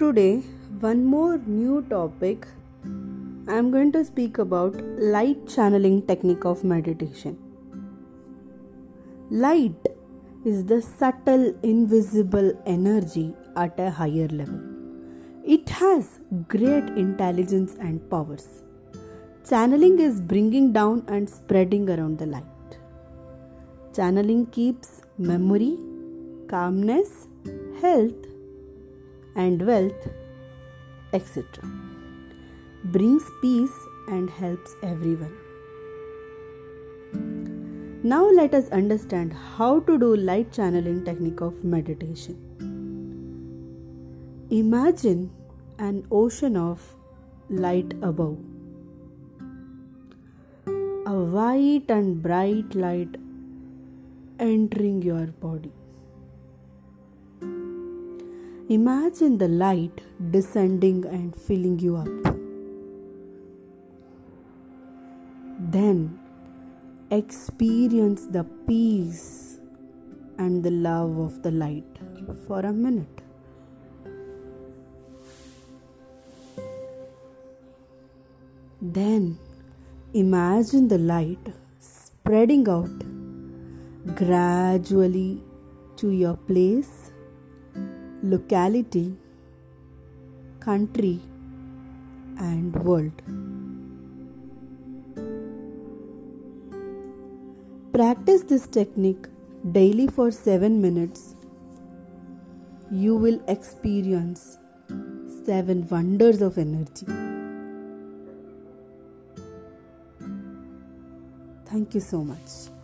today, one more new topic. I'm going to speak about light channeling technique of meditation. Light is the subtle, invisible energy at a higher level. It has great intelligence and powers. Channeling is bringing down and spreading around the light. Channeling keeps memory, calmness, health, and wealth, etc. Brings peace and helps everyone. Now let us understand how to do light channeling technique of meditation. Imagine an ocean of light above. A white and bright light entering your body. Imagine the light descending and filling you up. Then experience the peace and the love of the light for a minute. Then imagine the light spreading out gradually to your place, locality, country, and world. Practice this technique daily for 7 minutes. You will experience 7 wonders of energy. Thank you so much.